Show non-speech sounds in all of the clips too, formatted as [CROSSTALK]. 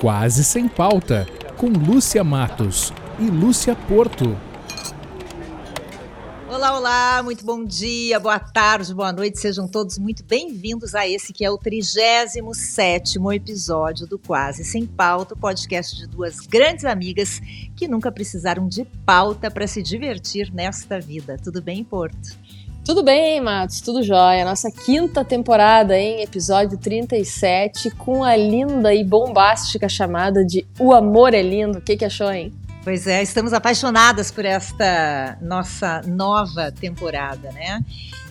Quase Sem Pauta, com Lúcia Matos e Lúcia Porto. Olá, olá, muito bom dia, boa tarde, boa noite, sejam todos muito bem-vindos a esse que é o 37 episódio do Quase Sem Pauta, podcast de duas grandes amigas que nunca precisaram de pauta para se divertir nesta vida. Tudo bem, Porto? Tudo bem, Matos? Tudo jóia. Nossa quinta temporada, hein? Episódio 37, com a linda e bombástica chamada de O Amor é Lindo. O que, que achou, hein? Pois é, estamos apaixonadas por esta nossa nova temporada, né?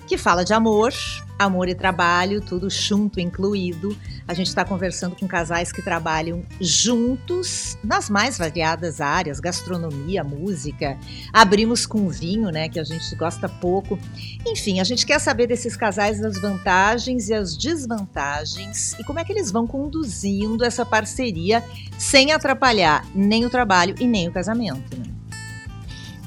Que fala de amor, amor e trabalho, tudo junto, incluído. A gente está conversando com casais que trabalham juntos nas mais variadas áreas, gastronomia, música. Abrimos com vinho, né, que a gente gosta pouco. Enfim, a gente quer saber desses casais as vantagens e as desvantagens e como é que eles vão conduzindo essa parceria sem atrapalhar nem o trabalho e nem o casamento. Né?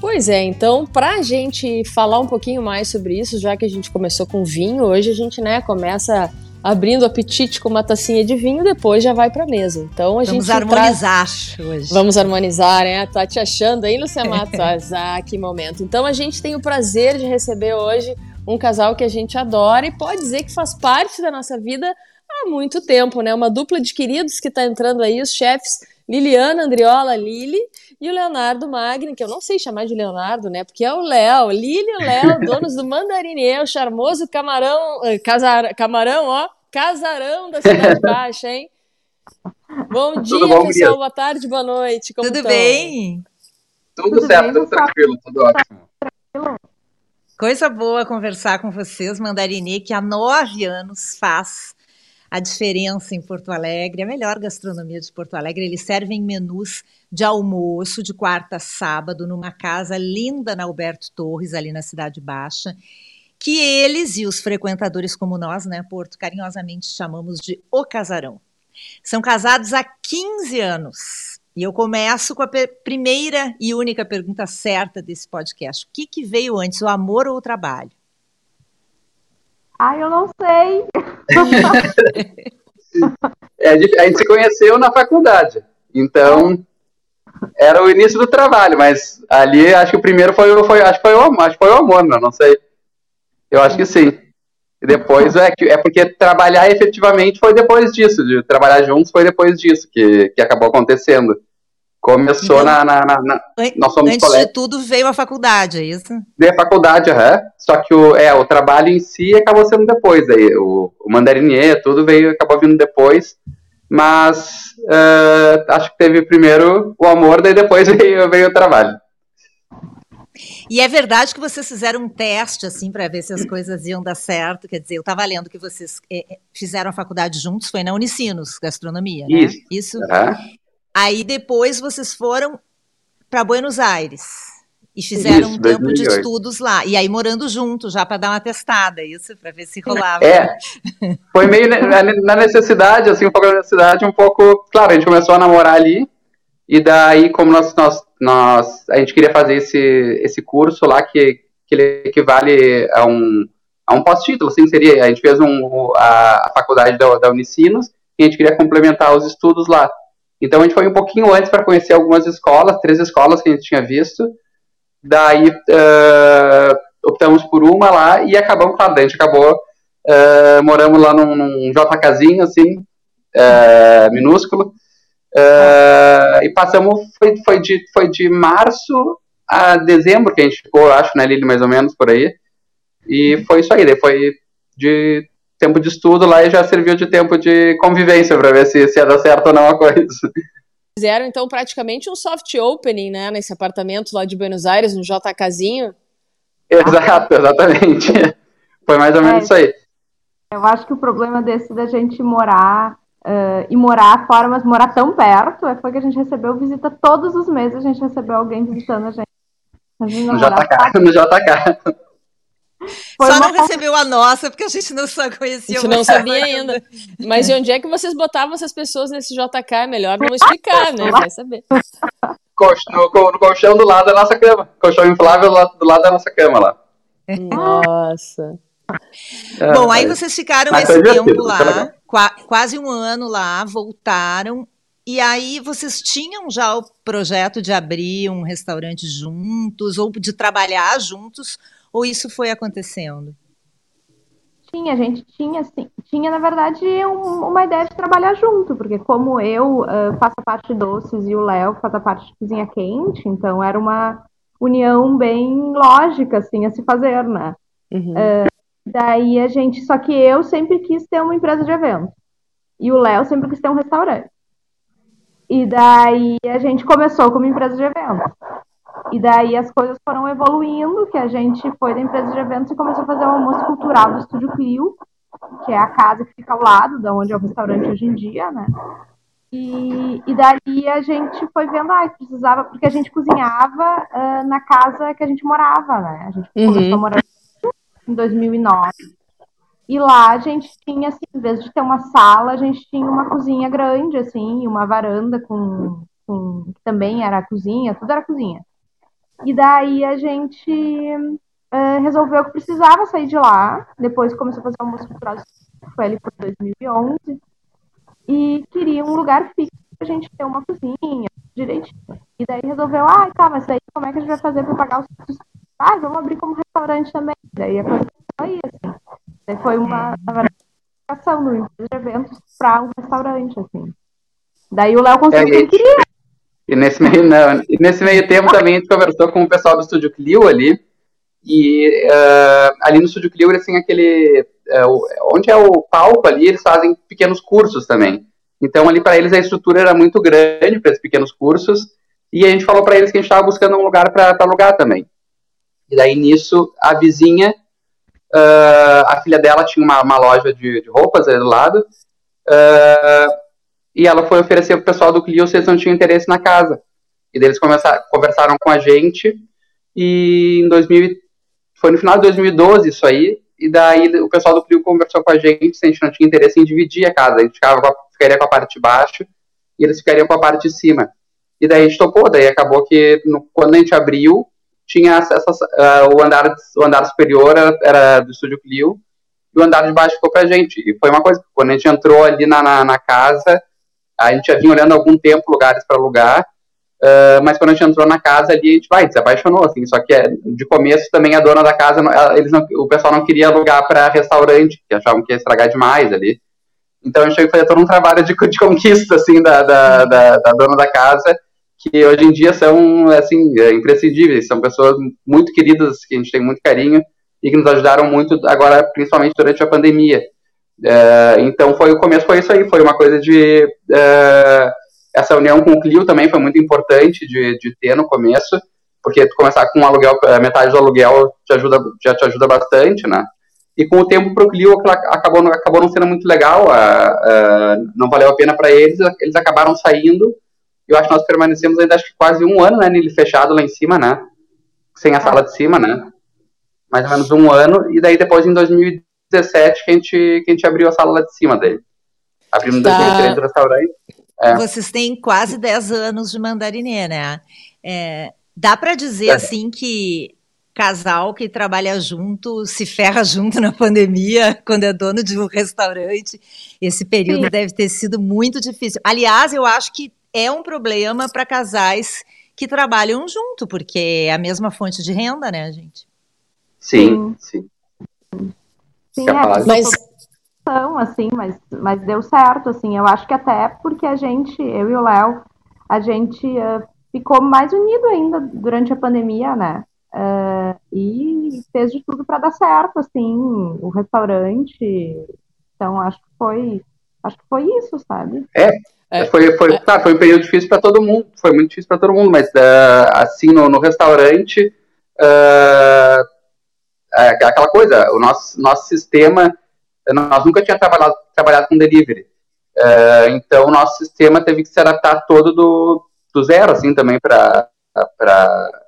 Pois é, então, para a gente falar um pouquinho mais sobre isso, já que a gente começou com vinho, hoje a gente né, começa abrindo o apetite com uma tacinha de vinho, depois já vai para mesa. Então a Vamos gente harmonizar hoje. Vamos harmonizar, né? Tá te achando aí, Lucia [LAUGHS] Matos? ah, que momento. Então a gente tem o prazer de receber hoje um casal que a gente adora e pode dizer que faz parte da nossa vida há muito tempo, né? Uma dupla de queridos que está entrando aí, os chefes Liliana Andriola Lili e o Leonardo Magni, que eu não sei chamar de Leonardo, né? Porque é o Léo, Lili e o Léo, [LAUGHS] donos do Mandarinê, o charmoso camarão, eh, casar, camarão, ó, casarão da Cidade [LAUGHS] Baixa, hein? Bom dia, bom, pessoal, boa tarde, boa noite. Como tudo tão? bem? Tudo, tudo certo, bem, tudo tranquilo, tudo ótimo. Coisa boa conversar com vocês, Mandarinê, que há nove anos faz a diferença em Porto Alegre, a melhor gastronomia de Porto Alegre. Eles servem menus de almoço de quarta a sábado numa casa linda na Alberto Torres, ali na Cidade Baixa, que eles e os frequentadores como nós, né, Porto, carinhosamente chamamos de O Casarão. São casados há 15 anos. E eu começo com a primeira e única pergunta certa desse podcast. O que, que veio antes, o amor ou o trabalho? Ai, eu não sei. [LAUGHS] é, a gente se conheceu na faculdade. Então, era o início do trabalho, mas ali acho que o primeiro foi, foi acho que foi o acho que foi o amor, não, não sei. Eu acho que sim. E depois é, é porque trabalhar efetivamente foi depois disso, de trabalhar juntos foi depois disso que, que acabou acontecendo. Começou então, na, na, na, na, Nós somos Antes de tudo veio a faculdade, é isso? Veio a faculdade, uhum. Só que o, é, o trabalho em si acabou sendo depois. Aí, o, o mandarinier, tudo veio, acabou vindo depois. Mas uh, acho que teve primeiro o amor, daí depois [LAUGHS] veio, veio o trabalho. E é verdade que vocês fizeram um teste, assim, para ver se as coisas iam dar certo. Quer dizer, eu estava lendo que vocês é, fizeram a faculdade juntos, foi na Unicinos, gastronomia, né? Isso. Isso. Uhum. Aí depois vocês foram para Buenos Aires e fizeram isso, um tempo 2008. de estudos lá. E aí morando junto, já para dar uma testada, isso, para ver se rolava. É, [LAUGHS] foi meio na necessidade, assim, um pouco da necessidade, um pouco. Claro, a gente começou a namorar ali, e daí, como nós, nós, nós a gente queria fazer esse, esse curso lá, que, que ele equivale a um, a um pós-título, assim, seria. A gente fez um, a, a faculdade da, da Unicinos, e a gente queria complementar os estudos lá. Então a gente foi um pouquinho antes para conhecer algumas escolas, três escolas que a gente tinha visto. Daí uh, optamos por uma lá e acabamos, claro, a gente acabou, uh, moramos lá num, num JKzinho, assim, uh, minúsculo. e passamos, foi, foi, de, foi de março a dezembro que a gente ficou, acho, né, Lili, mais ou menos, por aí. E foi isso aí, daí foi de tempo de estudo lá e já serviu de tempo de convivência para ver se, se ia dar certo ou não a coisa. Fizeram então praticamente um soft opening, né, nesse apartamento lá de Buenos Aires, no JKzinho. Exato, exatamente. [LAUGHS] Foi mais ou menos é, isso aí. Eu acho que o problema desse da gente morar uh, e morar fora, mas morar tão perto, é foi que a gente recebeu visita todos os meses, a gente recebeu alguém visitando a gente. A gente no JK, [LAUGHS] no JK. Foi Só não recebeu a nossa, porque a gente não só conhecia. A gente não sabia ainda. Mas de onde é que vocês botavam essas pessoas nesse JK? É melhor não explicar, né? Vai saber. No, no colchão do lado da nossa cama. Colchão inflável do lado, do lado da nossa cama lá. Nossa. É, Bom, aí vocês ficaram esse tempo lá, qua, quase um ano lá, voltaram. E aí vocês tinham já o projeto de abrir um restaurante juntos ou de trabalhar juntos, ou isso foi acontecendo? Tinha, a gente tinha, assim, tinha na verdade um, uma ideia de trabalhar junto, porque como eu uh, faço a parte de doces e o Léo faz a parte de cozinha quente, então era uma união bem lógica, assim, a se fazer, né? Uhum. Uh, daí a gente, só que eu sempre quis ter uma empresa de evento e o Léo sempre quis ter um restaurante. E daí a gente começou como empresa de eventos. E daí as coisas foram evoluindo, que a gente foi da empresa de eventos e começou a fazer o almoço cultural do Estúdio Clio, que é a casa que fica ao lado da onde é o restaurante hoje em dia, né? E, e daí a gente foi vendo, ah, precisava, porque a gente cozinhava uh, na casa que a gente morava, né? A gente uhum. começou a morar em 2009. E lá a gente tinha, assim, em vez de ter uma sala, a gente tinha uma cozinha grande, assim, uma varanda com, com que também era cozinha, tudo era cozinha. E daí a gente uh, resolveu que precisava sair de lá. Depois começou a fazer almoço cultural, foi ali por 2011. E queria um lugar fixo pra gente ter uma cozinha direitinho. E daí resolveu, ah, tá, mas aí como é que a gente vai fazer para pagar os Ah, vamos abrir como restaurante também. Daí a coisa foi assim. Daí foi uma, na verdade, uma de eventos para um restaurante, assim. Daí o Léo conseguiu é, que queria. E nesse meio, não, e nesse meio tempo também a gente conversou com o pessoal do Estúdio Clio ali. E uh, ali no Estúdio Clio eles têm aquele. Uh, onde é o palco ali, eles fazem pequenos cursos também. Então ali para eles a estrutura era muito grande para esses pequenos cursos. E a gente falou para eles que a gente estava buscando um lugar para alugar também. E daí nisso a vizinha, uh, a filha dela tinha uma, uma loja de, de, roupas ali do lado. Uh, e ela foi oferecer para o pessoal do Clio se eles não tinham interesse na casa. E daí eles começaram, conversaram com a gente, e em 2000, foi no final de 2012 isso aí, e daí o pessoal do Clio conversou com a gente se a gente não tinha interesse em dividir a casa, a gente ficava, ficaria com a parte de baixo, e eles ficariam com a parte de cima. E daí a gente topou, daí acabou que no, quando a gente abriu, tinha essas, uh, o, andar, o andar superior era, era do Estúdio Clio, e o andar de baixo ficou pra gente. E foi uma coisa, quando a gente entrou ali na, na, na casa, a gente já vinha olhando há algum tempo lugares para alugar, uh, mas quando a gente entrou na casa ali, a gente vai, se apaixonou, assim, só que é, de começo também a dona da casa, eles não, o pessoal não queria alugar para restaurante, que achavam que ia estragar demais ali. Então a gente que fazer todo um trabalho de, de conquista, assim, da, da, da, da dona da casa, que hoje em dia são, assim, é, imprescindíveis, são pessoas muito queridas, que a gente tem muito carinho, e que nos ajudaram muito agora, principalmente durante a pandemia. É, então foi o começo foi isso aí, foi uma coisa de é, essa união com o Clio também foi muito importante de, de ter no começo, porque tu começar com aluguel, metade do aluguel te ajuda, já te ajuda bastante, né? E com o tempo para o Clio acabou, acabou não sendo muito legal, não valeu a pena para eles, eles acabaram saindo. Eu acho que nós permanecemos ainda acho que quase um ano, né, nele fechado lá em cima, né? Sem a sala de cima, né? Mais ou menos um ano, e daí depois em 2000 2017 que a gente, que a gente abriu a sala lá de cima dele. Abrimos em tá. 2013 o restaurante. É. Vocês têm quase 10 anos de mandarinê, né? É, dá para dizer é. assim que casal que trabalha junto se ferra junto na pandemia, [LAUGHS] quando é dono de um restaurante. Esse período Sim. deve ter sido muito difícil. Aliás, eu acho que é um problema para casais que trabalham junto, porque é a mesma fonte de renda, né, gente? Sim, sim. Sim, é, mas assim, mas, mas deu certo, assim, eu acho que até porque a gente, eu e o Léo, a gente uh, ficou mais unido ainda durante a pandemia, né? Uh, e fez de tudo para dar certo, assim, o restaurante. Então, acho que foi, acho que foi isso, sabe? É, é, foi, foi, tá, foi um período difícil para todo mundo, foi muito difícil para todo mundo, mas uh, assim, no, no restaurante, uh, é, aquela coisa, o nosso, nosso sistema, nós nunca tínhamos trabalhado, trabalhado com delivery. É, então, o nosso sistema teve que se adaptar todo do, do zero, assim, também, para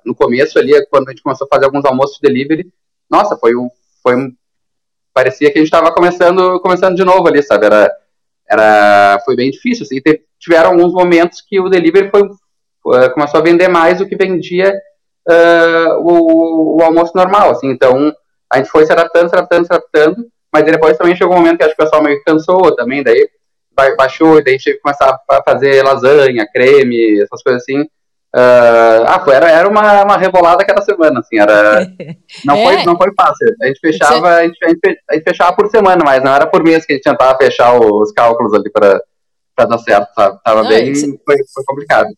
no começo ali, quando a gente começou a fazer alguns almoços de delivery, nossa, foi um, foi um, parecia que a gente estava começando, começando de novo ali, sabe, era, era, foi bem difícil, assim, tiveram alguns momentos que o delivery foi começou a vender mais do que vendia uh, o, o, almoço normal, assim, então a gente foi se adaptando, se adaptando, se adaptando, mas depois também chegou um momento que acho que o pessoal meio que cansou também, daí baixou, e daí a que começar a fazer lasanha, creme, essas coisas assim. Uh, ah, foi, era, era uma, uma rebolada cada semana, assim, era, [LAUGHS] não, é. foi, não foi fácil, a gente fechava, a gente, a, gente, a gente fechava por semana, mas não era por mês que a gente tentava fechar os cálculos ali para dar certo, sabe? tava não, bem, foi, foi complicado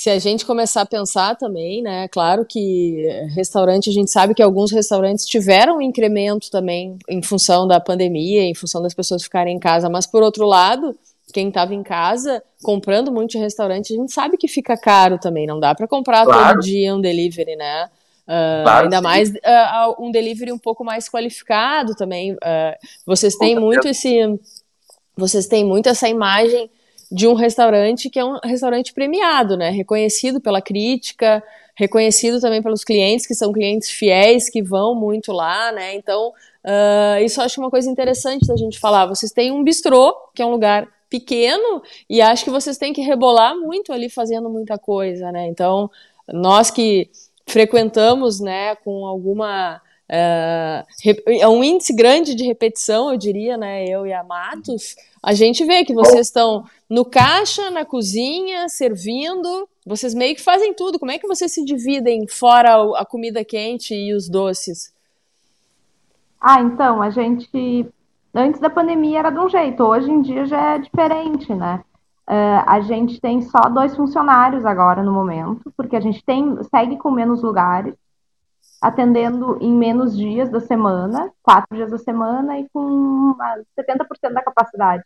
se a gente começar a pensar também, né, claro que restaurante, a gente sabe que alguns restaurantes tiveram um incremento também em função da pandemia, em função das pessoas ficarem em casa, mas por outro lado, quem estava em casa comprando muito de restaurante, a gente sabe que fica caro também, não dá para comprar claro. todo dia um delivery, né? Uh, claro, ainda sim. mais uh, um delivery um pouco mais qualificado também. Uh, vocês têm muito esse, vocês têm muito essa imagem de um restaurante que é um restaurante premiado, né? Reconhecido pela crítica, reconhecido também pelos clientes, que são clientes fiéis, que vão muito lá, né? Então, uh, isso eu acho uma coisa interessante da gente falar. Vocês têm um bistrô, que é um lugar pequeno, e acho que vocês têm que rebolar muito ali fazendo muita coisa, né? Então, nós que frequentamos, né, com alguma é um índice grande de repetição, eu diria, né? Eu e a Matos. A gente vê que vocês estão no caixa, na cozinha, servindo. Vocês meio que fazem tudo. Como é que vocês se dividem fora a comida quente e os doces? Ah, então, a gente. Antes da pandemia era de um jeito, hoje em dia já é diferente, né? Uh, a gente tem só dois funcionários agora no momento, porque a gente tem segue com menos lugares atendendo em menos dias da semana, quatro dias da semana e com 70% da capacidade.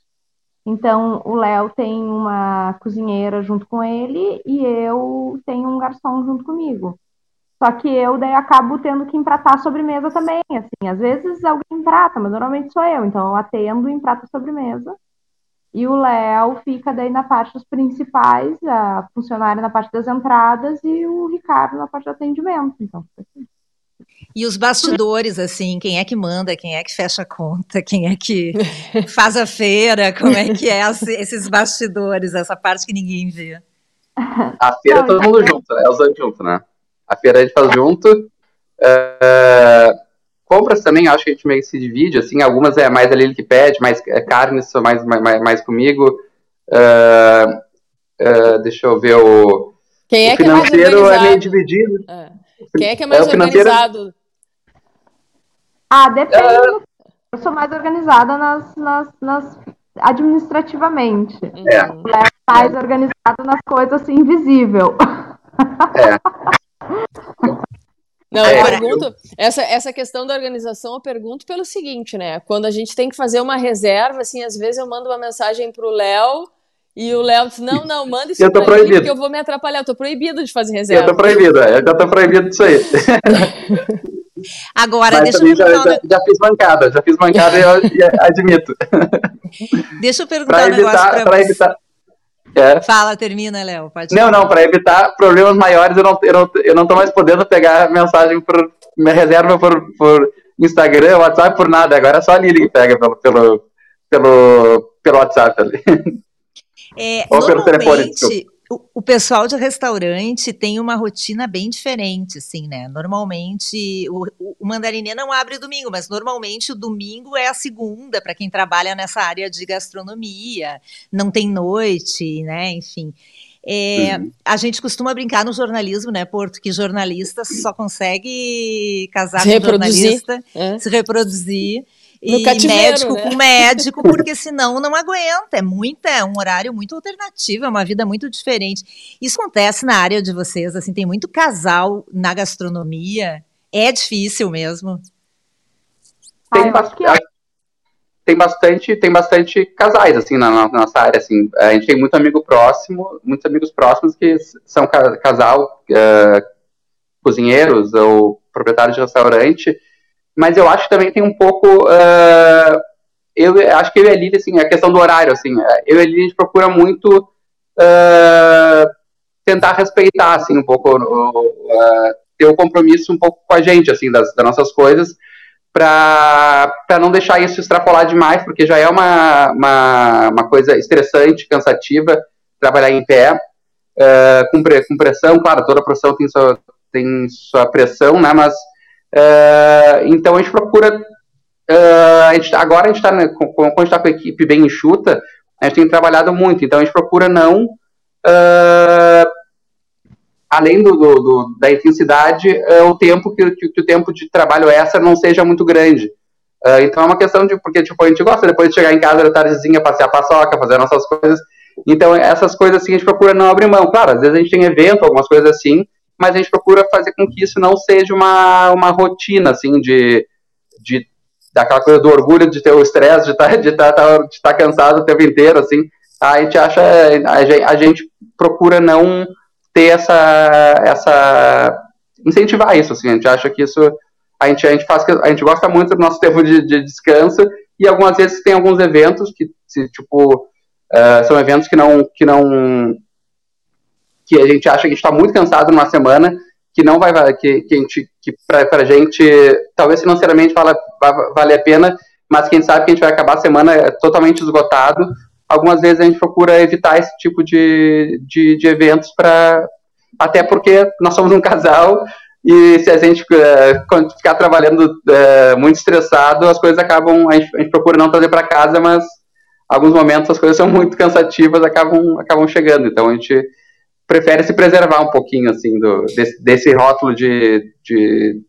Então, o Léo tem uma cozinheira junto com ele e eu tenho um garçom junto comigo. Só que eu daí acabo tendo que empratar sobremesa também, assim, às vezes alguém emprata, mas normalmente sou eu, então eu atendo e emprato sobremesa. E o Léo fica daí na parte dos principais, a funcionária na parte das entradas e o Ricardo na parte do atendimento. Então, assim. E os bastidores, assim, quem é que manda, quem é que fecha a conta, quem é que [LAUGHS] faz a feira, como é que é esses bastidores, essa parte que ninguém vê. A feira é todo mundo junto, né? É os dois juntos, né? A feira a gente faz junto. É... Compras também, acho que a gente meio que se divide, assim, algumas é mais ali ele que pede, mais é, carnes são mais, mais, mais comigo. É... É... Deixa eu ver o. Quem é o financeiro é, é meio dividido. É. Quem é que é mais organizado? Ah, depende. É... Eu sou mais organizada nas, nas, nas administrativamente. É. é mais organizada nas coisas assim, invisível. É. Não, eu pergunto, essa, essa questão da organização eu pergunto pelo seguinte, né? Quando a gente tem que fazer uma reserva, assim, às vezes eu mando uma mensagem pro Léo e o Léo disse, não, não, manda isso tô pra proibido. porque eu vou me atrapalhar, eu tô proibido de fazer reserva. Eu tô proibido, é, eu já tô proibido disso aí. [LAUGHS] Agora, Mas deixa eu perguntar... Já, já, já, fiz bancada, já fiz bancada e eu, admito. [LAUGHS] Deixa eu perguntar pra um evitar, negócio pra, pra evitar, é. Fala, termina, Léo. Pode não, não, para evitar problemas maiores, eu não, eu, não, eu não tô mais podendo pegar mensagem por minha reserva por, por Instagram, WhatsApp, por nada. Agora é só a Lili que pega pelo, pelo, pelo, pelo WhatsApp ali. [LAUGHS] É, telefone, o, o, pessoal de restaurante tem uma rotina bem diferente, assim, né? Normalmente, o, o mandarinê não abre domingo, mas normalmente o domingo é a segunda para quem trabalha nessa área de gastronomia, não tem noite, né? Enfim. É, uhum. A gente costuma brincar no jornalismo, né, Porto, que jornalista só consegue casar se com jornalista, é. se reproduzir no e médico né? com médico, porque senão não aguenta. É muita, é um horário muito alternativo, é uma vida muito diferente. Isso acontece na área de vocês, assim, tem muito casal na gastronomia. É difícil mesmo. Tem, bastante, tem bastante, tem bastante casais assim na, na, nossa área, assim. A gente tem muito amigo próximo, muitos amigos próximos que são casal, uh, cozinheiros ou proprietários de restaurante mas eu acho que também tem um pouco. Uh, eu acho que eu e a Lili, assim, a questão do horário, assim, é, eu e a Lili, a gente procura muito uh, tentar respeitar, assim, um pouco, uh, ter o um compromisso um pouco com a gente, assim, das, das nossas coisas, para não deixar isso extrapolar demais, porque já é uma, uma, uma coisa estressante, cansativa, trabalhar em pé, uh, com, com pressão, claro, toda profissão tem sua, tem sua pressão, né, mas Uh, então a gente procura. Uh, a gente, agora a gente está, né, quando a gente está com a equipe bem enxuta, a gente tem trabalhado muito, então a gente procura não, uh, além do, do, do, da intensidade, o tempo que, que, que, o tempo de trabalho extra não seja muito grande. Então é uma questão de, porque tipo, a gente gosta depois de chegar em casa da tardezinha, passear a paçoca, fazer nossas coisas, então essas coisas assim a gente procura não abrir mão. Claro, às vezes a gente tem evento, algumas coisas assim, mas a gente procura fazer com que isso não seja uma, uma rotina, assim, de, de daquela coisa do orgulho de ter o estresse, de estar tá, de tá, tá, de tá cansado o tempo inteiro, assim, a gente acha, a gente, a gente procura não ter essa, essa, incentivar isso, assim, a gente acha que isso, a gente, a gente faz, a gente gosta muito do nosso tempo de, de descanso, e algumas vezes tem alguns eventos que, tipo, uh, são eventos que não, que não, que a gente acha que a gente está muito cansado numa semana, que não vai que, que a gente que para gente talvez financeiramente fala vale a pena, mas quem sabe que a gente vai acabar a semana totalmente esgotado. Algumas vezes a gente procura evitar esse tipo de, de, de eventos para até porque nós somos um casal e se a gente uh, ficar trabalhando uh, muito estressado, as coisas acabam a gente, a gente procura não trazer para casa, mas alguns momentos as coisas são muito cansativas, acabam acabam chegando. Então a gente prefere se preservar um pouquinho, assim, do, desse, desse rótulo de, de,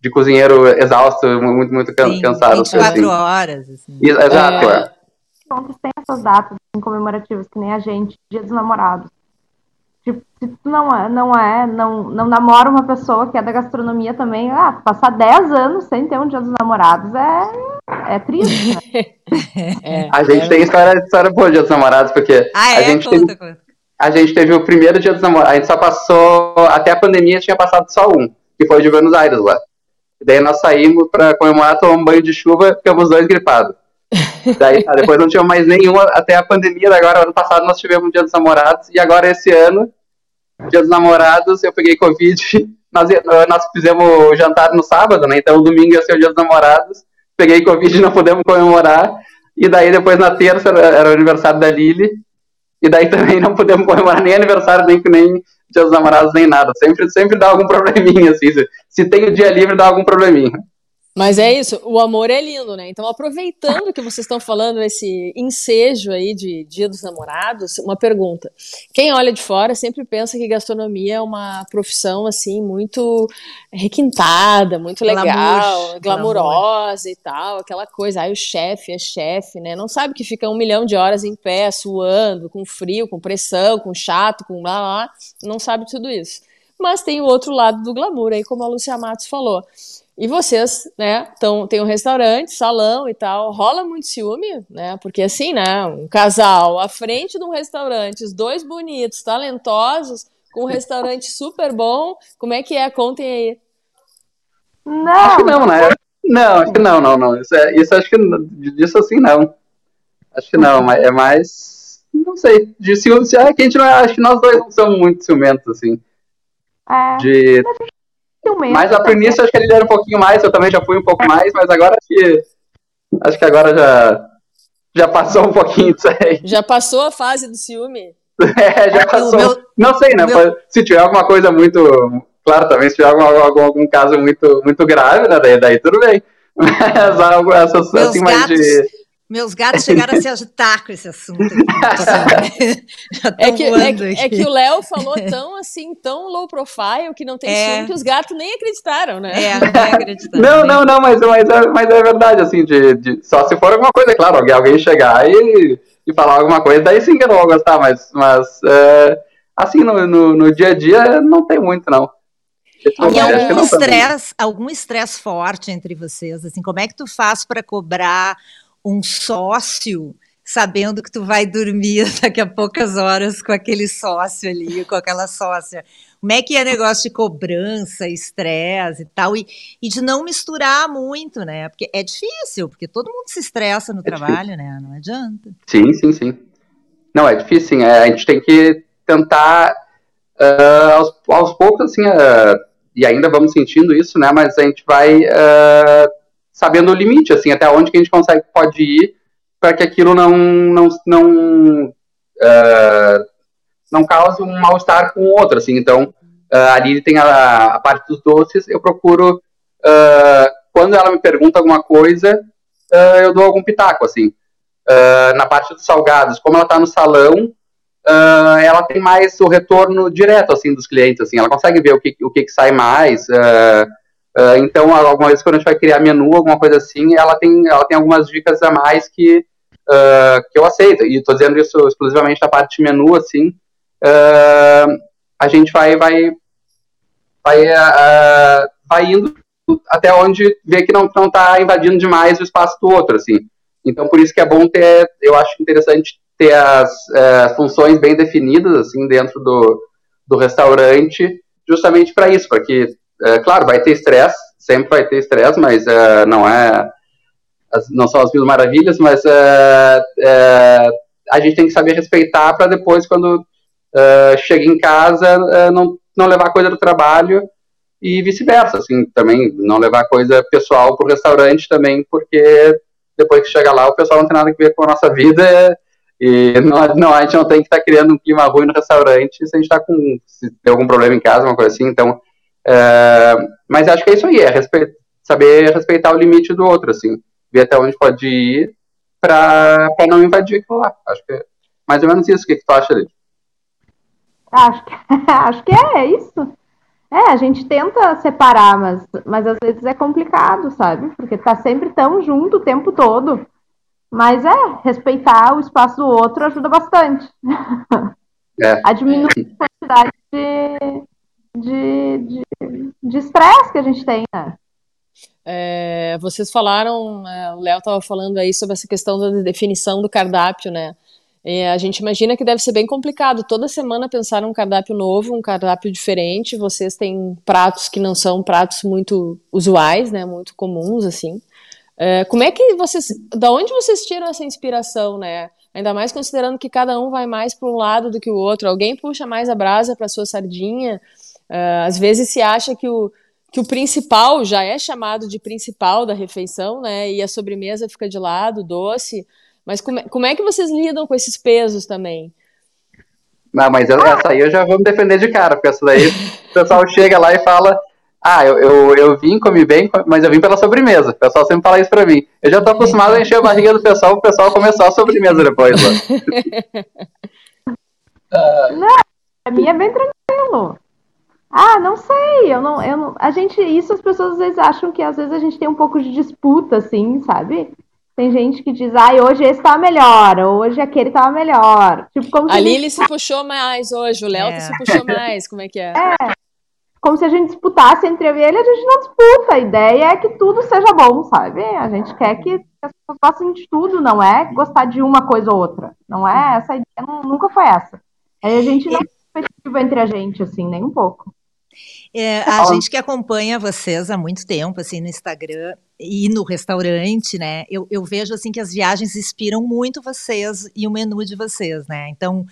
de, cozinheiro exausto, muito, muito Sim, cansado. 24 assim. horas. Assim. Exato, é. Então, tem essas datas assim, comemorativas, que nem a gente, Dia dos Namorados. Tipo, se tu não é, não é, não, não namora uma pessoa que é da gastronomia também, ah, passar 10 anos sem ter um dia dos namorados é, é triste, né? é, [LAUGHS] a gente é tem história, história boa de dia dos namorados, porque ah, a é? gente conta, tem, conta a gente teve o primeiro dia dos namorados. A gente só passou. Até a pandemia tinha passado só um, que foi de Buenos Aires lá. E daí nós saímos para comemorar, tomar um banho de chuva, ficamos dois gripados. [LAUGHS] Daí, tá, depois não tinha mais nenhum até a pandemia. Agora, ano passado, nós tivemos o Dia dos Namorados. E agora, esse ano, Dia dos Namorados, eu peguei Covid. [LAUGHS] Nós, nós fizemos o jantar no sábado, né? Então, domingo ia ser o Dia dos Namorados. Peguei Covid, [LAUGHS] não pudemos comemorar. E daí, depois, na terça, era o aniversário da Lili. E daí também não podemos comemorar nem aniversário, nem, nem dia dos namorados, nem nada. Sempre, sempre dá algum probleminha, assim. Se, se tem o dia livre, dá algum probleminha. Mas é isso, o amor é lindo, né? Então, aproveitando que vocês estão falando esse ensejo aí de Dia dos Namorados, uma pergunta. Quem olha de fora sempre pensa que gastronomia é uma profissão assim muito requintada, muito legal, glamurosa e tal, aquela coisa. Aí o chefe é chefe, né? Não sabe que fica um milhão de horas em pé, suando, com frio, com pressão, com chato, com lá, lá. Não sabe tudo isso. Mas tem o outro lado do glamour aí, como a Lucia Matos falou. E vocês, né, tão, tem um restaurante, salão e tal, rola muito ciúme, né? Porque assim, né, um casal à frente de um restaurante, os dois bonitos, talentosos, com um restaurante super bom, como é que é? Contem aí. Não. Acho que não, né? Não, acho que não, não, não. Isso, é, isso acho que disso assim não. Acho que não, mas é mais. Não sei. De ciúme, é que a gente não, acho que nós dois não somos muito ciumentos, assim. É. De mas a início acho que ele era um pouquinho mais, eu também já fui um pouco mais, mas agora acho que. Acho que agora já. Já passou um pouquinho disso aí. Já passou a fase do ciúme? [LAUGHS] É, já passou. Meu, Não sei, né? Meu... Se tiver alguma coisa muito. Claro, também se tiver algum, algum, algum caso muito, muito grave, né? Daí, daí tudo bem. [LAUGHS] Mas algo essas, assim, mais de meus gatos chegaram a se agitar com esse assunto. [LAUGHS] [LAUGHS] é, que, é, é, que o Léo falou tão assim, tão low profile, que não tem é. que os gatos nem acreditaram, né? É, [LAUGHS] não acreditaram. não, não, não, mas, mas, é, mas é verdade, assim, de, de, só se for alguma coisa, claro, alguém, alguém chegar e, e falar alguma coisa, daí sim que eu não vou gostar, mas, mas é, assim, no, no, no, dia a dia, não tem muito, não. E algum estresse, algum estresse forte entre vocês, assim, como é que tu faz para cobrar um sócio sabendo que tu vai dormir [LAUGHS] daqui a poucas horas com aquele sócio ali, com aquela sócia. Como é que é negócio de cobrança, estresse e tal, e, e de não misturar muito, né? Porque é difícil, porque todo mundo se estressa no é trabalho, difícil. né? Não adianta. Sim, sim, sim. Não, é difícil, sim. É, a gente tem que tentar, uh, aos, aos poucos, assim, uh, e ainda vamos sentindo isso, né? Mas a gente vai uh, sabendo o limite, assim, até onde que a gente consegue, pode ir para que aquilo não, não, não, uh, não cause um mal-estar com o outro, assim, então, uh, ali tem a, a, parte dos doces, eu procuro, uh, quando ela me pergunta alguma coisa, eu dou algum pitaco, assim, Uh, na parte dos salgados, como ela está no salão, uh, ela tem mais o retorno direto assim dos clientes, assim, ela consegue ver o que o que, que sai mais. Uh, então, alguma vez quando a gente vai criar menu, alguma coisa assim, ela tem ela tem algumas dicas a mais que que eu aceito. E estou dizendo isso exclusivamente da parte de menu, assim. a gente vai vai vai, vai indo até onde vê que não está invadindo demais o espaço do outro, assim. Então, por isso que é bom ter, eu acho interessante ter as é, funções bem definidas, assim, dentro do, do restaurante, justamente para isso, porque, é, claro, vai ter estresse, sempre vai ter estresse, mas é, não é, não são as mil maravilhas, mas é, é, a gente tem que saber respeitar para depois, quando é, chega em casa, não, não levar coisa do trabalho e vice-versa, assim, também não levar coisa pessoal para o restaurante também, porque depois que chega lá, o pessoal não tem nada a ver com a nossa vida [LAUGHS] e não, não a gente não tem que estar tá criando um clima ruim no restaurante se a gente está com se tem algum problema em casa, uma coisa assim. Então, é, mas acho que é isso aí, é respe saber respeitar o limite do outro, assim, ver até onde pode ir para não invadir aquilo lá. Acho que é mais ou menos isso. O que, que tu acha? Acho que, [LAUGHS] acho que é, é isso. É, a gente tenta separar, mas, mas às vezes é complicado, sabe? Porque tá sempre tão junto o tempo todo. Mas é, respeitar o espaço do outro ajuda bastante. É. [LAUGHS] a diminuir a quantidade de de estresse que a gente tem, né? É, vocês falaram, é, o Léo estava falando aí sobre essa questão da definição do cardápio, né? É, a gente imagina que deve ser bem complicado. Toda semana pensar um cardápio novo, um cardápio diferente. Vocês têm pratos que não são pratos muito usuais, né? Muito comuns, assim. É, como é que vocês. Da onde vocês tiram essa inspiração, né? Ainda mais considerando que cada um vai mais para um lado do que o outro. Alguém puxa mais a brasa para sua sardinha. É, às vezes se acha que o, que o principal já é chamado de principal da refeição, né? E a sobremesa fica de lado, doce. Mas como é, como é que vocês lidam com esses pesos também? Não, mas eu, essa aí eu já vou me defender de cara, porque essa daí o pessoal chega lá e fala: Ah, eu, eu, eu vim, comi bem, mas eu vim pela sobremesa. O pessoal sempre fala isso pra mim. Eu já tô acostumado a encher a barriga do pessoal, o pessoal começou a sobremesa depois. [LAUGHS] não, a minha é bem tranquilo. Ah, não sei, eu não, eu não, a gente, isso as pessoas às vezes acham que às vezes a gente tem um pouco de disputa, assim, sabe? Tem gente que diz, ai, hoje esse tava melhor, hoje aquele tava melhor. Tipo, como a Lili gente... se puxou mais hoje, o Léo é. se puxou mais, como é que é? [LAUGHS] É, como se a gente disputasse entre eu e ele, a gente não disputa. A ideia é que tudo seja bom, sabe? A gente quer que as pessoas gostem de tudo, não é gostar de uma coisa ou outra. Não é essa ideia, não, nunca foi essa. Aí a gente não é competitivo entre a gente, assim, nem um pouco. É, a gente que acompanha vocês há muito tempo, assim, no Instagram, e no restaurante, né? Eu, eu vejo assim que as viagens inspiram muito vocês e o menu de vocês, né? Então,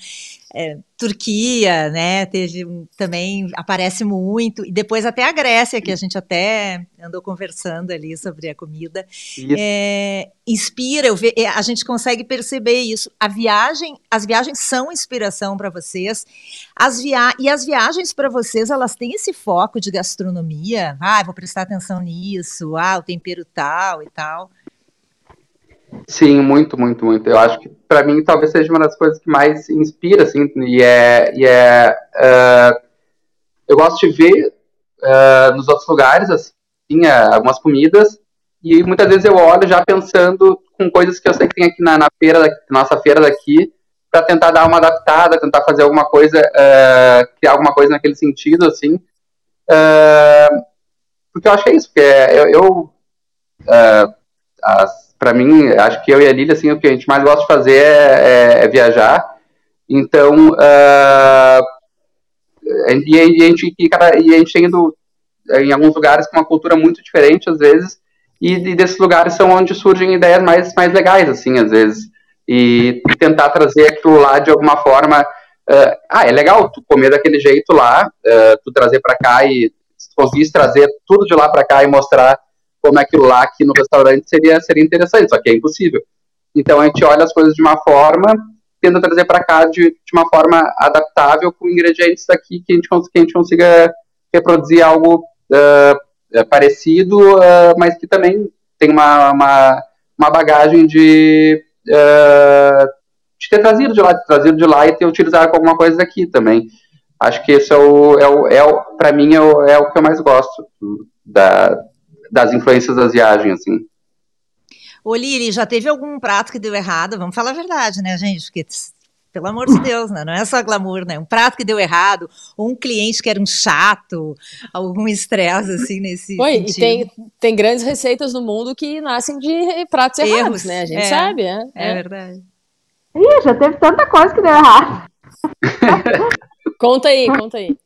é, Turquia, né? Teve também aparece muito e depois até a Grécia que a gente até andou conversando ali sobre a comida é, inspira. Ve, é, a gente consegue perceber isso. A viagem, as viagens são inspiração para vocês. As via e as viagens para vocês elas têm esse foco de gastronomia. Ah, vou prestar atenção nisso. Ah, o tempero tal e tal. Sim, muito, muito, muito. Eu acho que para mim talvez seja uma das coisas que mais inspira, assim, e é, e é uh, eu gosto de ver uh, nos outros lugares, assim, algumas comidas, e muitas vezes eu olho já pensando com coisas que eu sei que tem aqui na, na feira, nossa feira daqui, para tentar dar uma adaptada, tentar fazer alguma coisa, uh, criar alguma coisa naquele sentido, assim, porque eu acho que é isso, porque eu, eu as para mim, acho que eu e a Lília, assim, o que a gente mais gosta de fazer é, é, é viajar. Então, uh, e, a gente, e, cara, e a gente tem ido em alguns lugares com uma cultura muito diferente, às vezes, e, e desses lugares são onde surgem ideias mais, mais legais, assim, às vezes. E, e tentar trazer aquilo lá de alguma forma. Uh, ah, é legal tu comer daquele jeito lá, uh, tu trazer para cá e conseguir trazer tudo de lá para cá e mostrar como aquilo lá aqui no restaurante seria, seria interessante, só que é impossível. Então a gente olha as coisas de uma forma, tenta trazer para cá de, de uma forma adaptável com ingredientes daqui que a gente, que a gente consiga reproduzir algo uh, parecido, uh, mas que também tem uma, uma, uma bagagem de, uh, de ter trazido de lá, de trazido de lá e ter utilizado alguma coisa daqui também. Acho que esse é o, é o, é o para mim é o, é o que eu mais gosto da, das influências das viagens, assim. Ô Lili, já teve algum prato que deu errado? Vamos falar a verdade, né, gente? Porque pelo amor de Deus, né? Não é só glamour, né? Um prato que deu errado, ou um cliente que era um chato, algum estresse, assim, nesse Oi, sentido. e tem, tem grandes receitas no mundo que nascem de pratos Erros, errados, né? A gente é, sabe, é. É verdade. Ih, já teve tanta coisa que deu errado. [LAUGHS] Conta aí, conta aí.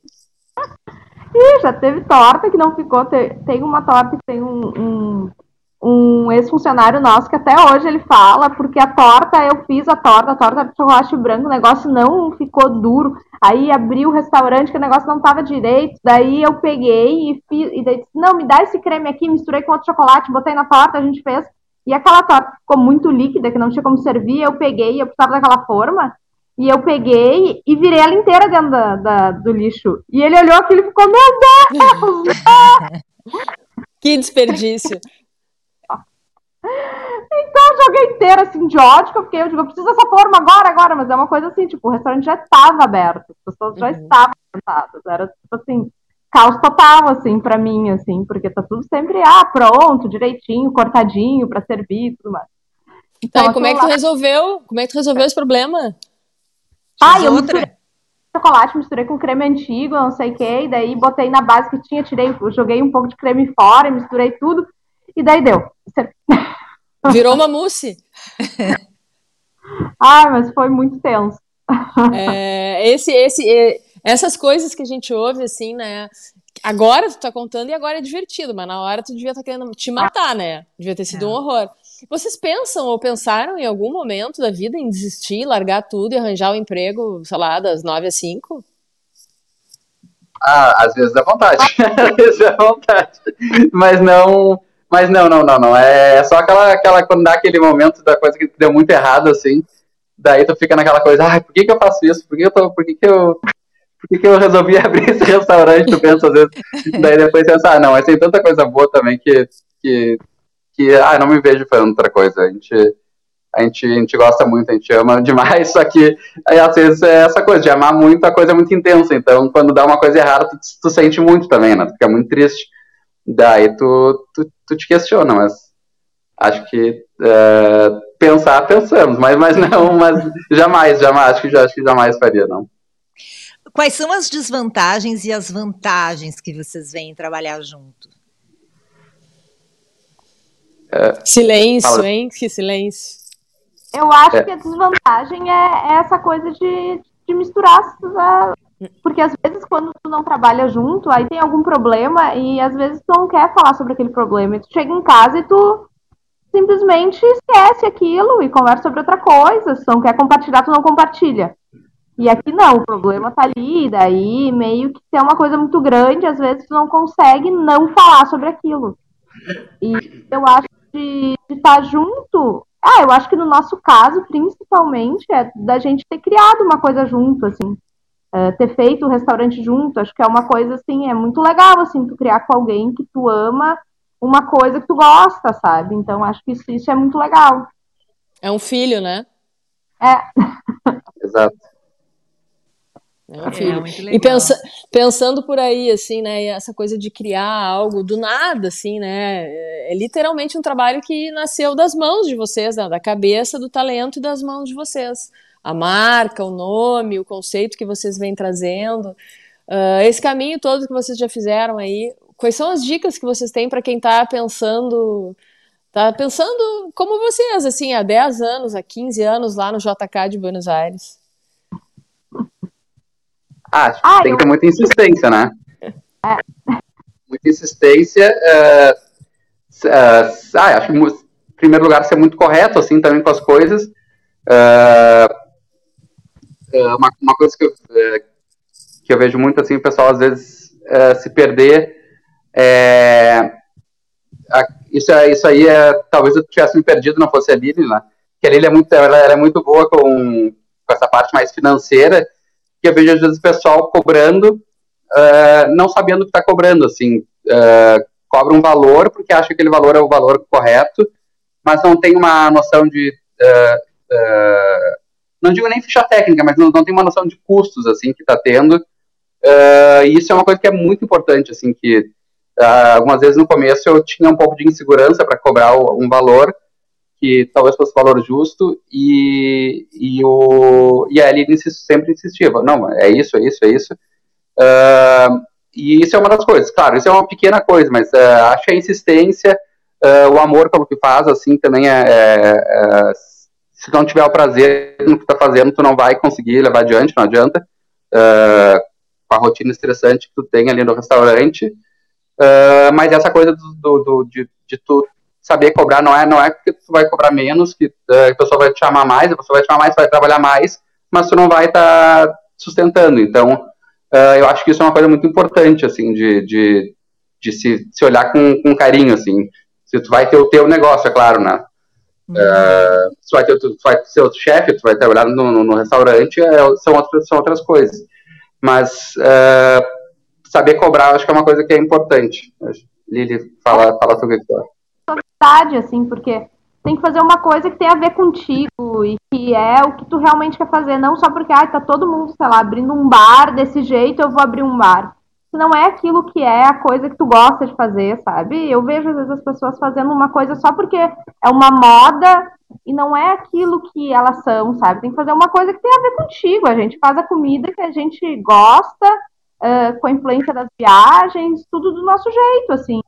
Ih, já teve torta que não ficou. Te- Tem uma torta que tem um, um, um ex-funcionário nosso que até hoje ele fala, porque a torta, eu fiz a torta, a torta de chocolate branco, o negócio não ficou duro. Aí abri o restaurante que o negócio não tava direito. Daí eu peguei e fiz, e daí disse, não, me dá esse creme aqui, misturei com outro chocolate, botei na torta, a gente fez. E aquela torta ficou muito líquida, que não tinha como servir, eu peguei, eu precisava daquela forma. E eu peguei e virei ela inteira dentro da, da- do lixo. E ele olhou aquilo e ficou, meu Deus! [LAUGHS] Que desperdício. Então eu joguei inteira, assim, de ódio, que eu fiquei, eu digo, eu preciso dessa forma agora, agora. Mas é uma coisa assim, tipo, o restaurante já estava aberto, as pessoas já Uhum. estavam sentadas. Era, tipo assim, caos total, assim, pra mim, assim, porque tá tudo sempre, ah, pronto, direitinho, cortadinho pra servir e tudo mais. Tá, Então, e como é que tu lá- resolveu? Como é que tu resolveu esse problema? Ah, Fiz eu outra? misturei chocolate, misturei com creme antigo, não sei o que, e daí botei na base que tinha, tirei, joguei um pouco de creme fora, misturei tudo, e daí deu. [LAUGHS] Virou uma mousse. [LAUGHS] Ah, mas foi muito tenso. [LAUGHS] É, esse, esse, essas coisas que a gente ouve, assim, né? Agora tu tá contando e agora é divertido, mas na hora tu devia estar querendo te matar, né? Devia ter sido É. um horror. Vocês pensam ou pensaram em algum momento da vida em desistir, largar tudo e arranjar um emprego, sei lá, das nove às cinco? Ah, às vezes dá vontade. [LAUGHS] [LAUGHS] às vezes dá vontade. Mas não. Mas não, não, não, não. É só aquela, aquela quando dá aquele momento da coisa que deu muito errado, assim. Daí tu fica naquela coisa, ai, por que, que eu faço isso? Por que eu tô. Por que, que eu. Por que, que eu resolvi [LAUGHS] abrir esse restaurante? Tu pensa às vezes. Daí depois pensa, ah, não, mas tem tanta coisa boa também que. que, que ah, não me vejo fazendo outra coisa. A gente. A gente, a gente gosta muito, a gente ama [LAUGHS] demais, só que aí, às vezes é essa coisa, de amar muito, a coisa é muito intensa. Então, quando dá uma coisa errada, tu, tu sente muito também, né? Tu fica muito triste. Daí tu, tu, tu te questiona, mas acho que é, pensar, pensamos, mas, mas não, [LAUGHS] mas jamais, jamais, acho que, acho que jamais faria, não. Quais são as desvantagens e as vantagens que vocês em trabalhar Silêncio, Fala. hein? Que silêncio. Eu acho É. que a desvantagem é, é essa coisa de, de misturar. as- Porque às vezes, quando tu não trabalha junto, aí tem algum problema e às vezes tu não quer falar sobre aquele problema. E tu chega em casa e tu simplesmente esquece aquilo e conversa sobre outra coisa. Se tu não quer compartilhar, tu não compartilha. E aqui não, o problema tá ali, e daí meio que se é uma coisa muito grande, às vezes tu não consegue não falar sobre aquilo. E eu acho de estar junto. Ah, eu acho que no nosso caso, principalmente, é da gente ter criado uma coisa junto, assim. É, ter feito o restaurante junto, acho que é uma coisa, assim, é muito legal, assim, tu criar com alguém que tu ama uma coisa que tu gosta, sabe? Então, acho que isso, isso é muito legal. É um filho, né? Exato. É filho. muito E pensa, pensando por aí, assim, né, essa coisa de criar algo do nada, assim, né, é literalmente um trabalho que nasceu das mãos de vocês, né, da cabeça, do talento e das mãos de vocês. A marca, o nome, o conceito que vocês vêm trazendo, Ah, esse caminho todo que vocês já fizeram aí, quais são as dicas que vocês têm para quem está pensando, tá pensando como vocês, assim, há 10 anos, há 15 anos lá no JK de Buenos Aires? Ah, que Ah, tem eu- que ter muita insistência, né? Muita insistência. é, é, s- ah, acho que, em primeiro lugar, ser muito correto, assim, também com as coisas. É, é, uma, uma coisa que eu, é, que eu vejo muito, assim, o pessoal, às vezes, é, se perder. é, isso, é- isso aí, é, talvez eu tivesse me perdido, não fosse a Lili, né? Que a Lili é muito, ela, ela é muito boa com, com essa parte mais financeira, que eu vejo às vezes o pessoal cobrando, eh, não sabendo o que está cobrando, assim, eh, cobra um valor porque acha que aquele valor é o valor correto, mas não tem uma noção de, uh, não digo nem ficha técnica, mas não, não tem uma noção de custos, assim, que está tendo, uh, e isso é uma coisa que é muito importante, assim, que uh, algumas vezes no começo eu tinha um pouco de insegurança para cobrar um valor que talvez fosse o valor justo, e, e, o, e a Aline sempre insistia, não, é isso, é isso, é isso, uh, e isso é uma das coisas, claro, isso é uma pequena coisa, mas acho que a insistência, o amor pelo que faz, assim, também é, é, é se não tiver o prazer no que está fazendo, tu não vai conseguir levar adiante, não adianta. Uh, com a rotina estressante que tu tem ali no restaurante. Uh, mas essa coisa do, do, do de, de, tu saber cobrar não é, não é porque tu vai cobrar menos, que uh, a pessoa vai te chamar mais, a pessoa vai te chamar mais, vai trabalhar mais, mas tu não vai estar tá sustentando. Então, eu acho que isso é uma coisa muito importante, assim, de, de, de se, se olhar com, com carinho, assim. Se tu vai ter o teu negócio, é claro, né? Uh, tu vai ter, tu vai ser outro chefe, tu vai trabalhar no, no, no restaurante, é, são, outras, são outras coisas. Mas uh, saber cobrar, acho que é uma coisa que é importante. Lili, fala, fala sobre isso. Verdade, assim, porque tem que fazer uma coisa que tem a ver contigo e que é o que tu realmente quer fazer, não só porque ah, tá todo mundo, sei lá, abrindo um bar desse jeito, eu vou abrir um bar se não é aquilo que é a coisa que tu gosta de fazer, sabe? Eu vejo às vezes as pessoas fazendo uma coisa só porque é uma moda e não é aquilo que elas são, sabe? Tem que fazer uma coisa que tem a ver contigo. A gente faz a comida que a gente gosta, uh, com a influência das viagens, tudo do nosso jeito, assim.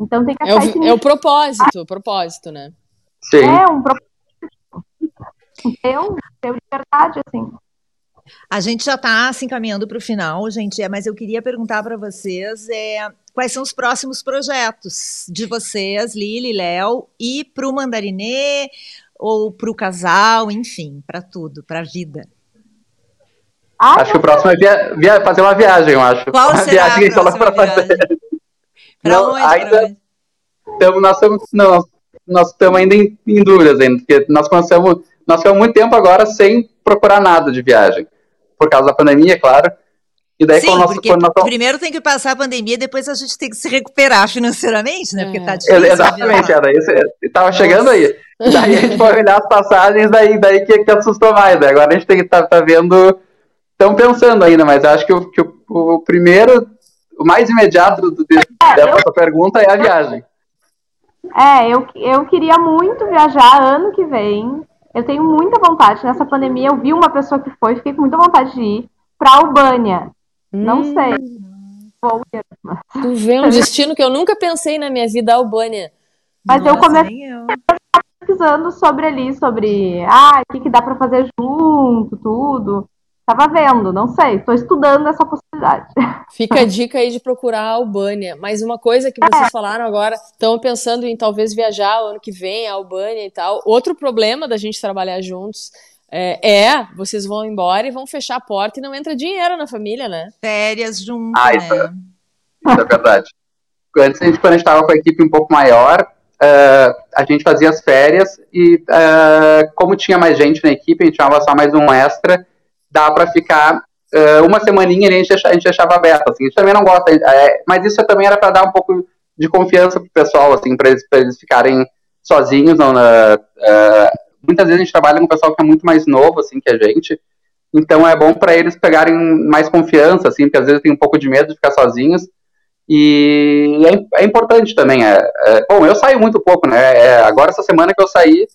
Então tem que achar é o, é o propósito, o propósito, né? Sim. É um propósito. Eu, eu de verdade, assim. A gente já está se encaminhando para o final, gente, é, mas eu queria perguntar para vocês é, quais são os próximos projetos de vocês, Lili, Léo, e para o Mandarinê, ou para o casal, enfim, para tudo, para a vida. Ah, acho que o próximo é via, via, fazer uma viagem, eu acho. Qual uma será viagem a próxima fazer. Para onde? Ainda, Tamo, nós estamos nós estamos ainda em, em dúvidas ainda, porque nós começamos, nós ficamos muito tempo agora sem procurar nada de viagem por causa da pandemia, é claro. E daí, Sim, nós, porque nós... primeiro tem que passar a pandemia, depois a gente tem que se recuperar financeiramente, né? Porque tá é. difícil. Exatamente, era isso. Estava chegando aí. Daí a gente foi olhar as passagens, daí, daí que, que assustou mais. Né? Agora a gente tem que estar tá, tá vendo. Estão pensando ainda, mas acho que, o, que o, o primeiro, o mais imediato do, do, é, dessa eu... pergunta é a viagem. É, eu, eu queria muito viajar ano que vem. Eu tenho muita vontade. Nessa pandemia, eu vi uma pessoa que foi, fiquei com muita vontade de ir para Albânia. Hum. Não sei. Vou ir. Tu vê um destino que eu nunca pensei na minha vida, Albânia. Mas Nossa, eu comecei pesquisando sobre ali, sobre ah, o que, que dá para fazer junto, tudo. Tava vendo, não sei, estou estudando essa possibilidade. Fica a dica aí de procurar a Albânia. Mas uma coisa que vocês é. falaram agora, estão pensando em talvez viajar o ano que vem, a Albânia e tal. Outro problema da gente trabalhar juntos é, é, vocês vão embora e vão fechar a porta e não entra dinheiro na família, né? Férias junto, ah, isso, é, né? isso é verdade. Antes, a gente, quando a gente estava com a equipe um pouco maior, uh, a gente fazia as férias e, uh, como tinha mais gente na equipe, a gente chamava só mais um extra, dá para ficar uh, uma semaninha e a gente, deixava, a gente deixava aberto, assim, a gente também não gosta, é, mas isso também era para dar um pouco de confiança pro pessoal, assim, para eles, eles ficarem sozinhos, não, uh, muitas vezes a gente trabalha com pessoal que é muito mais novo, assim, que a gente, então é bom para eles pegarem mais confiança, assim, porque às vezes tem um pouco de medo de ficar sozinhos, e é, é importante também, é, é, bom, eu saio muito pouco, né, é, agora essa semana que eu saí,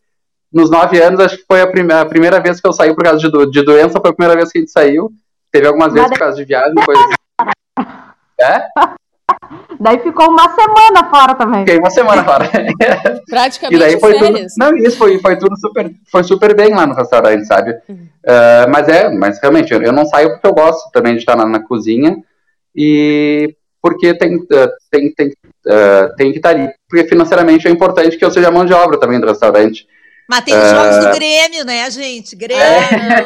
nos nove anos, acho que foi a, prime a primeira vez que eu saí por causa de, do de, doença, foi a primeira vez que a gente saiu. Teve algumas vezes por causa de viagem, coisa assim. É? [LAUGHS] Daí ficou uma semana fora também. Fiquei uma semana fora. [LAUGHS] Praticamente e daí foi férias. Tudo, não, isso foi, foi tudo super, foi super bem lá no restaurante, sabe? Uhum. Uh, mas é, mas realmente, eu, eu, não saio porque eu gosto também de estar na, na cozinha e porque tem, uh, tem, tem, uh, tem que estar ali. Porque financeiramente é importante que eu seja mão de obra também do restaurante. Mas tem os jogos do ah. Grêmio, né, gente? Grêmio. É.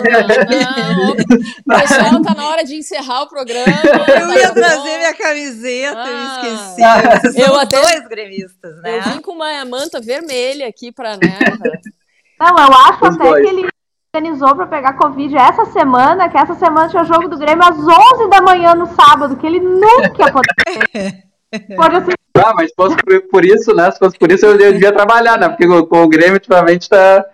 Não, pessoal tá na hora de encerrar o programa. [LAUGHS] Eu ia trazer minha camiseta, ah. eu esqueci. Eu até dois gremistas, né? Eu vim com uma manta vermelha aqui para né? Não, eu acho Os até dois. que ele organizou para pegar Covid essa semana, que essa semana tinha o jogo do Grêmio às 11 da manhã no sábado, que ele nunca ia poder. [LAUGHS] Pode ser ah, mas se fosse por, por, isso, né? Se fosse por isso, eu, eu devia trabalhar, né? Porque com o Grêmio, ultimamente, tá,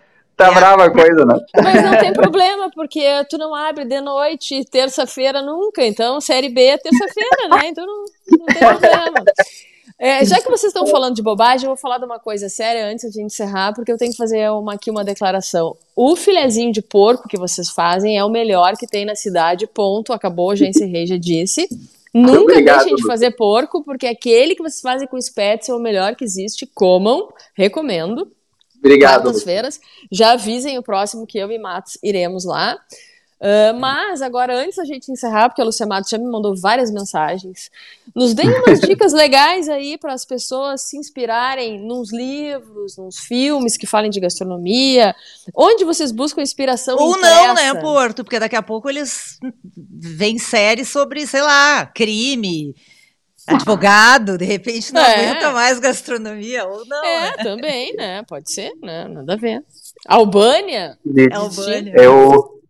Tá É. brava a coisa, né? Mas não tem [LAUGHS] problema, porque tu não abre de noite, terça-feira nunca. Então, série B é terça-feira, né? Então não, não tem problema. É, já que vocês estão falando de bobagem, eu vou falar de uma coisa séria antes de encerrar, porque eu tenho que fazer uma, aqui uma declaração. O filezinho de porco que vocês fazem é o melhor que tem na cidade, ponto. Acabou, já encerrei, já disse. Nunca Obrigado, deixem de fazer porco, porque aquele que vocês fazem com espetos é o melhor que existe. Comam, recomendo Obrigado. quartas-feiras. Já avisem o próximo que eu e Matos iremos lá. Ah, mas agora, antes da gente encerrar, porque a Lúcia Matos já me mandou várias mensagens, nos deem umas [LAUGHS] dicas legais aí para as pessoas se inspirarem nos livros, nos filmes que falem de gastronomia. Onde vocês buscam inspiração Ou não, né, impressa? Porto? Porque daqui a pouco eles vêm séries sobre, sei lá, crime, advogado, de repente não É. aguenta mais gastronomia, ou não, É, né? também, né? Pode ser, né? Nada a ver. Albânia? É o Albânia. Eu.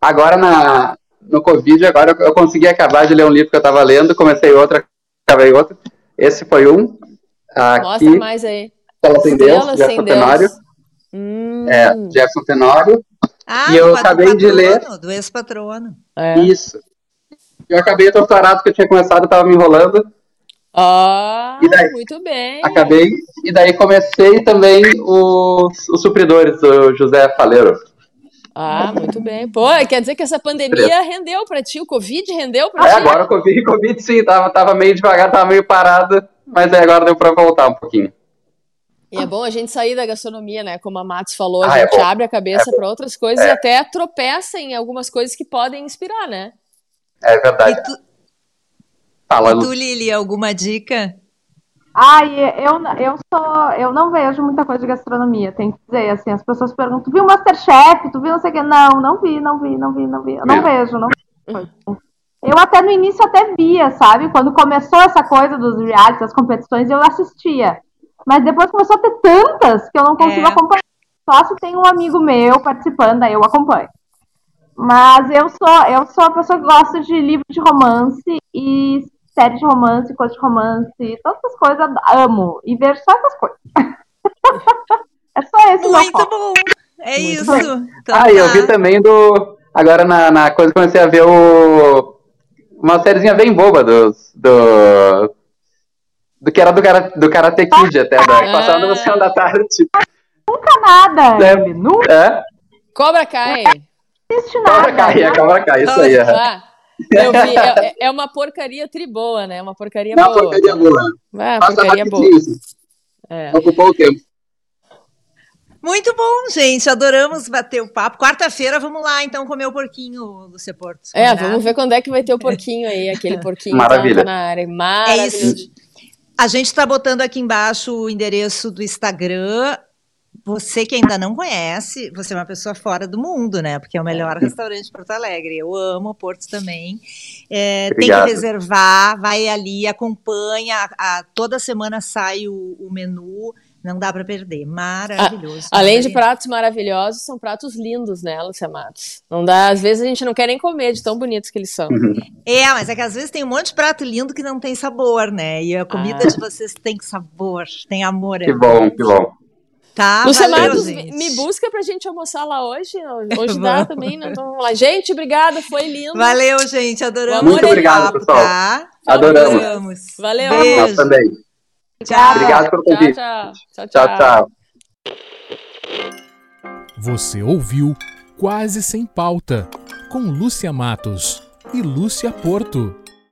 Agora na, no Covid, agora eu, eu consegui acabar de ler um livro que eu tava lendo, comecei outro, acabei outro. Esse foi um. Aqui, Mostra mais aí. Estela Sem Deus, Jefferson Tenório. Hum, É, Jefferson Tenório. Ah, E eu do pa- do acabei de ler- patrono, Do ex-patrono. é. Isso. Eu acabei o doutorado que eu tinha começado, eu tava me enrolando. Ah, E daí? muito bem. Acabei. E daí comecei também os, os supridores do José Faleiro. Ah, muito bem. Pô, quer dizer que essa pandemia rendeu pra ti, o Covid rendeu pra É, ti? agora o Covid, Covid sim, tava, tava meio devagar, tava meio parado, mas aí agora deu pra voltar um pouquinho. E é bom a gente sair da gastronomia, né? Como a Matos falou, a Ah, é gente bom. abre a cabeça pra outras coisas e até tropeça em algumas coisas que podem inspirar, né? É E verdade. tu, Fala, e tu, Lili, alguma dica? Ai, eu, eu sou, eu não vejo muita coisa de gastronomia, tem que dizer, assim, as pessoas perguntam, tu viu Masterchef, tu viu não sei o que, não, não vi, não vi, não vi, não vi, eu não vejo, não vejo. Eu até no início até via, sabe, quando começou essa coisa dos realities, das competições, eu assistia, mas depois começou a ter tantas que eu não consigo É. acompanhar, só se tem um amigo meu participando, aí eu acompanho. Mas eu sou, eu sou a pessoa que gosta de livro de romance e série de romance, coisa de romance, todas essas coisas, amo. E vejo só essas coisas. [LAUGHS] é só esse Muito bom. É Muito isso. Então Ah, e eu tá. vi também do. Agora na, na coisa comecei a ver o. Uma sériezinha bem boba do. Do, do que era do, cara, do Karate Kid até, da, que passava no Oceano da Tarde. Nunca nada, É. Nunca É, Cobra Kai. existe Cobra nada. Kai, a Cobra Kai, isso aí. É. Eu vi. É, é uma porcaria triboa, né? Uma porcaria Não, boa. porcaria boa. Ah, Passa porcaria boa. É. Ocupou o tempo. Muito bom, gente. Adoramos bater o papo. Quarta-feira, vamos lá, então, comer o porquinho, Lúcia Porto. É, Combinado? vamos ver quando é que vai ter o porquinho aí, aquele porquinho Maravilha. na área. Maravilhoso. É isso. A gente está botando aqui embaixo o endereço do Instagram. Você que ainda não conhece, você é uma pessoa fora do mundo, né? Porque é o melhor restaurante de Porto Alegre. Eu amo Porto também. É, tem que reservar, vai ali, acompanha. a- a- toda semana sai o, o menu, não dá para perder. Maravilhoso. Além de pratos maravilhosos, são pratos lindos, né, Lúcia Matos? Não dá, às vezes a gente não quer nem comer de tão bonitos que eles são. É, mas é que às vezes tem um monte de prato lindo que não tem sabor, né? E a comida Ah. de vocês tem sabor, tem amor. Que bom, que bom. Tá, Lúcia valeu, Matos, gente. me busca pra gente almoçar lá hoje. [LAUGHS] Hoje dá também, né? Então vamos lá. Gente, obrigada, foi lindo. Valeu, gente. Adoramos Muito obrigado, papo, pessoal. tá? Adoramos. Adoramos. Valeu. Nós Beijo. também. Tchau. Obrigado pelo Tchau, convite. tchau. Tchau, Tchau, tchau. Você ouviu Quase Sem Pauta, com Lúcia Matos e Lúcia Porto.